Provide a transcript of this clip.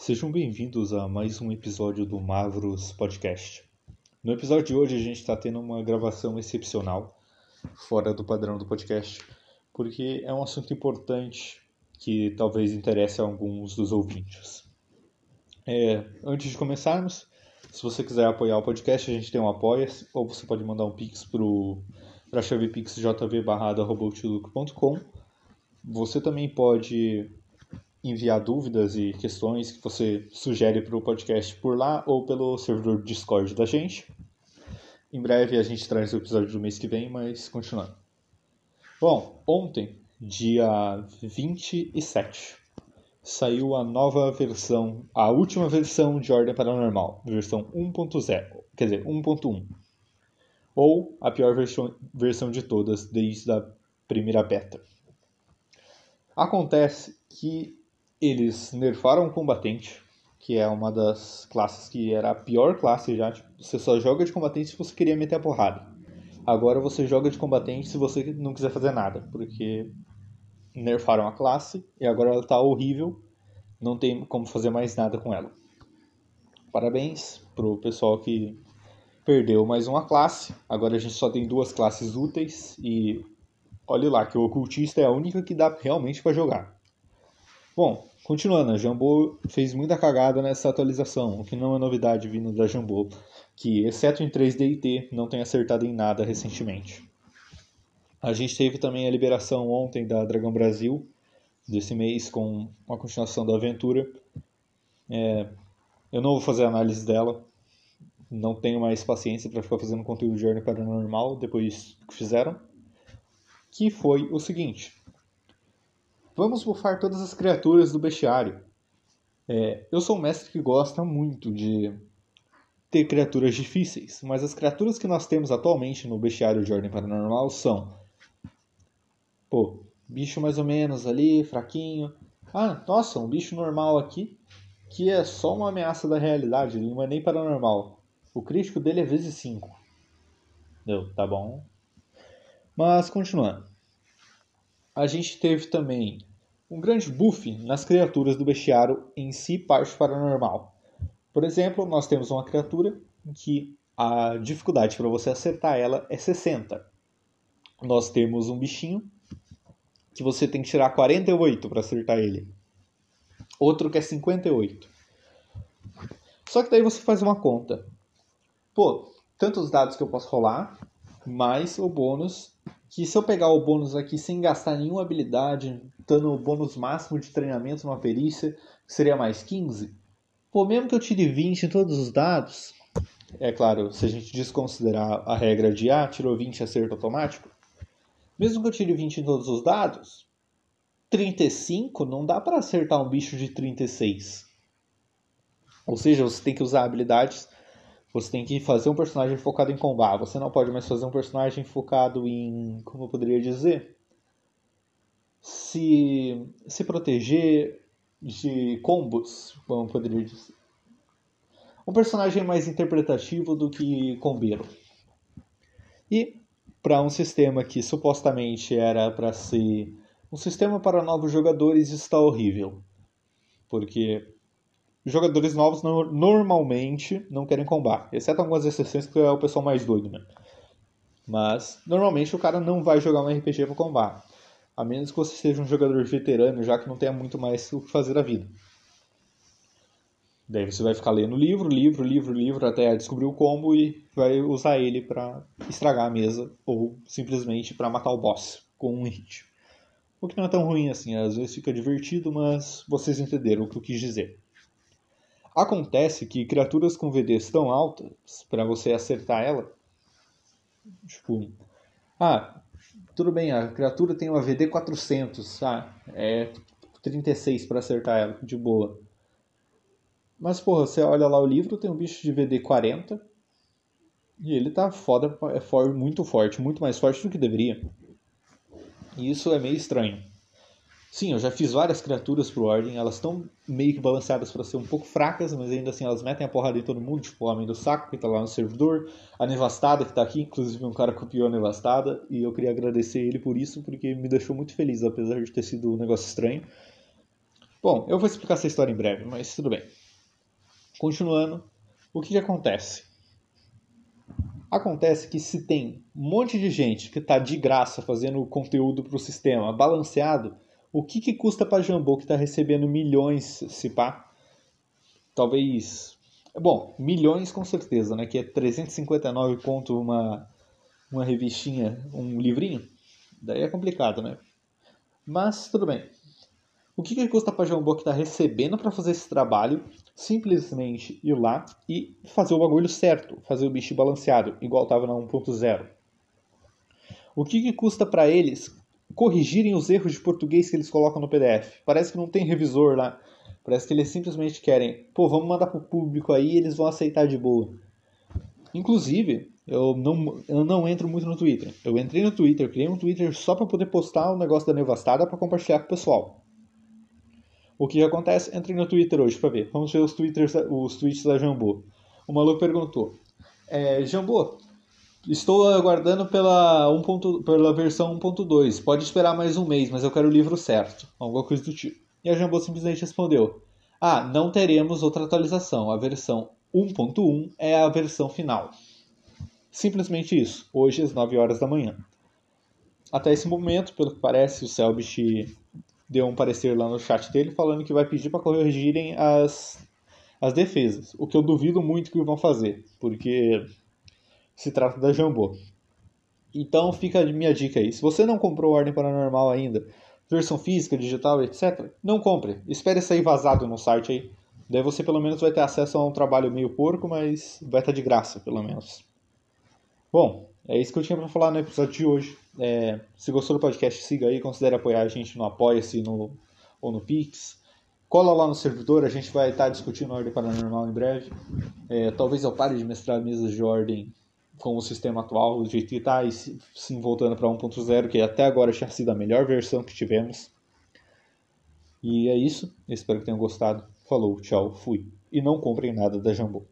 Sejam bem-vindos a mais um episódio do Mavros Podcast. No episódio de hoje a gente está tendo uma gravação excepcional, fora do padrão do podcast, porque é um assunto importante que talvez interesse a alguns dos ouvintes. É, antes de começarmos, se você quiser apoiar o podcast, a gente tem um apoia ou você pode mandar um pix para a chave pixjv.com. Você também pode enviar dúvidas e questões que você sugere para o podcast por lá ou pelo servidor Discord da gente. Em breve a gente traz o episódio do mês que vem, mas continuando. Bom, ontem, dia 27, saiu a nova versão, a última versão de Ordem Paranormal, versão 1.0, quer dizer, 1.1. Ou a pior versão, versão de todas desde a primeira beta. Acontece que eles nerfaram o combatente, que é uma das classes que era a pior classe já. Tipo, você só joga de combatente se você queria meter a porrada. Agora você joga de combatente se você não quiser fazer nada, porque nerfaram a classe e agora ela tá horrível, não tem como fazer mais nada com ela. Parabéns pro pessoal que perdeu mais uma classe. Agora a gente só tem duas classes úteis e olhe lá que o ocultista é a única que dá realmente para jogar. Bom, continuando, a Jambô fez muita cagada nessa atualização, o que não é novidade vindo da Jambô, que exceto em 3D e T não tem acertado em nada recentemente. A gente teve também a liberação ontem da Dragão Brasil, desse mês, com uma continuação da aventura. É, eu não vou fazer análise dela, não tenho mais paciência para ficar fazendo conteúdo de ordem paranormal depois que fizeram. Que foi o seguinte: vamos bufar todas as criaturas do bestiário. É, eu sou um mestre que gosta muito de ter criaturas difíceis, mas as criaturas que nós temos atualmente no bestiário de ordem paranormal são Pô, bicho mais ou menos ali, fraquinho. Ah, nossa, um bicho normal aqui, que é só uma ameaça da realidade, ele não é nem paranormal. O crítico dele é vezes 5. Deu, tá bom. Mas continuando. A gente teve também um grande buff nas criaturas do bestiário em si parte paranormal. Por exemplo, nós temos uma criatura que a dificuldade para você acertar ela é 60. Nós temos um bichinho que você tem que tirar 48 para acertar ele. Outro que é 58. Só que daí você faz uma conta. Pô, tantos dados que eu posso rolar, mais o bônus. Que se eu pegar o bônus aqui sem gastar nenhuma habilidade, dando o bônus máximo de treinamento numa perícia, seria mais 15. Pô, mesmo que eu tire 20 em todos os dados, é claro, se a gente desconsiderar a regra de ah, tirou 20 acerto automático, mesmo que eu tire 20 em todos os dados, 35 não dá para acertar um bicho de 36. Ou seja, você tem que usar habilidades, você tem que fazer um personagem focado em combate. Você não pode mais fazer um personagem focado em, como eu poderia dizer, se se proteger de combos, como eu poderia dizer. Um personagem mais interpretativo do que combeiro. E para um sistema que supostamente era para ser um sistema para novos jogadores está horrível. Porque jogadores novos no, normalmente não querem combate, exceto algumas exceções que é o pessoal mais doido, né? Mas normalmente o cara não vai jogar um RPG para combate, a menos que você seja um jogador veterano, já que não tenha muito mais o que fazer da vida. Daí você vai ficar lendo livro, livro, livro, livro até descobrir o combo e vai usar ele para estragar a mesa ou simplesmente para matar o boss com um hit. O que não é tão ruim assim, às vezes fica divertido, mas vocês entenderam o que eu quis dizer. Acontece que criaturas com VDs tão altas, para você acertar ela, tipo, ah, tudo bem, a criatura tem uma VD 400, ah, é 36 para acertar ela, de boa. Mas, porra, você olha lá o livro, tem um bicho de VD 40. E ele tá foda, é for, muito forte, muito mais forte do que deveria. E isso é meio estranho. Sim, eu já fiz várias criaturas pro Ordem, elas estão meio que balanceadas para ser um pouco fracas, mas ainda assim elas metem a porrada em todo mundo, tipo o Homem do Saco, que tá lá no servidor, a Nevastada, que tá aqui, inclusive um cara copiou a Nevastada, e eu queria agradecer ele por isso, porque me deixou muito feliz, apesar de ter sido um negócio estranho. Bom, eu vou explicar essa história em breve, mas tudo bem. Continuando, o que, que acontece? Acontece que se tem um monte de gente que está de graça fazendo conteúdo para o sistema balanceado, o que, que custa para Jambô que está recebendo milhões, se pá? Talvez. Bom, milhões com certeza, né? Que é 359 ponto uma, uma revistinha, um livrinho. Daí é complicado, né? Mas tudo bem. O que, que custa para Jambô que está recebendo para fazer esse trabalho? Simplesmente ir lá e fazer o bagulho certo, fazer o bicho balanceado, igual estava na 1.0. O que, que custa para eles corrigirem os erros de português que eles colocam no PDF. Parece que não tem revisor lá. Parece que eles simplesmente querem, pô, vamos mandar pro público aí eles vão aceitar de boa. Inclusive, eu não, eu não entro muito no Twitter. Eu entrei no Twitter, criei um Twitter só para poder postar o um negócio da Nevastada para compartilhar com o pessoal. O que acontece? Entrei no Twitter hoje para ver. Vamos ver os, twitters, os tweets da Jambô. O maluco perguntou: é, Jambô, Estou aguardando pela, 1. pela versão 1.2. Pode esperar mais um mês, mas eu quero o livro certo. Alguma coisa do tipo. E a Jambô simplesmente respondeu: Ah, não teremos outra atualização. A versão 1.1 é a versão final. Simplesmente isso. Hoje às 9 horas da manhã. Até esse momento, pelo que parece, o Selbit deu um parecer lá no chat dele falando que vai pedir para corrigirem as, as defesas. O que eu duvido muito que vão fazer, porque se trata da Jambô. Então fica a minha dica aí. Se você não comprou Ordem Paranormal ainda, versão física, digital, etc., não compre. Espere sair vazado no site aí. Daí você pelo menos vai ter acesso a um trabalho meio porco, mas vai estar de graça, pelo menos. Bom, é isso que eu tinha para falar no episódio de hoje. É, se gostou do podcast, siga aí, considere apoiar a gente no Apoia-se no, ou no Pix. Cola lá no servidor, a gente vai estar discutindo ordem paranormal em breve. É, talvez eu pare de mestrar mesas de ordem com o sistema atual, do jeito que está, e sim voltando para 1.0, que até agora tinha sido a melhor versão que tivemos. E é isso. Espero que tenham gostado. Falou, tchau, fui. E não comprem nada da Jambô.